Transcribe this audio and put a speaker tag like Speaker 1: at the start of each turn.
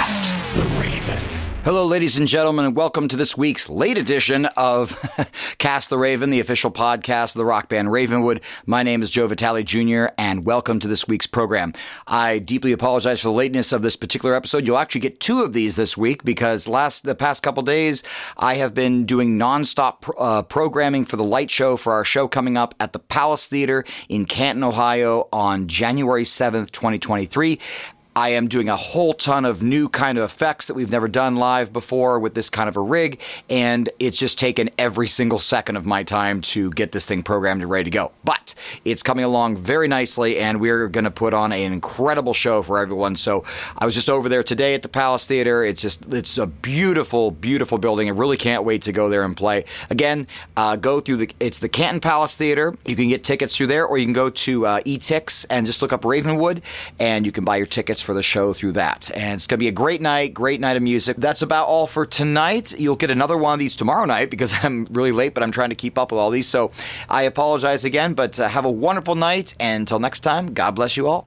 Speaker 1: The Raven.
Speaker 2: Hello, ladies and gentlemen, and welcome to this week's late edition of Cast the Raven, the official podcast of the rock band Ravenwood. My name is Joe Vitale Jr., and welcome to this week's program. I deeply apologize for the lateness of this particular episode. You'll actually get two of these this week because last the past couple days I have been doing nonstop uh, programming for the light show for our show coming up at the Palace Theater in Canton, Ohio on January 7th, 2023. I am doing a whole ton of new kind of effects that we've never done live before with this kind of a rig, and it's just taken every single second of my time to get this thing programmed and ready to go. But it's coming along very nicely, and we're going to put on an incredible show for everyone. So I was just over there today at the Palace Theater. It's just it's a beautiful, beautiful building. I really can't wait to go there and play. Again, uh, go through the it's the Canton Palace Theater. You can get tickets through there, or you can go to uh, eTix and just look up Ravenwood, and you can buy your tickets for the show through that. And it's going to be a great night, great night of music. That's about all for tonight. You'll get another one of these tomorrow night because I'm really late, but I'm trying to keep up with all these. So I apologize again, but uh, have a wonderful night. And until next time, God bless you all.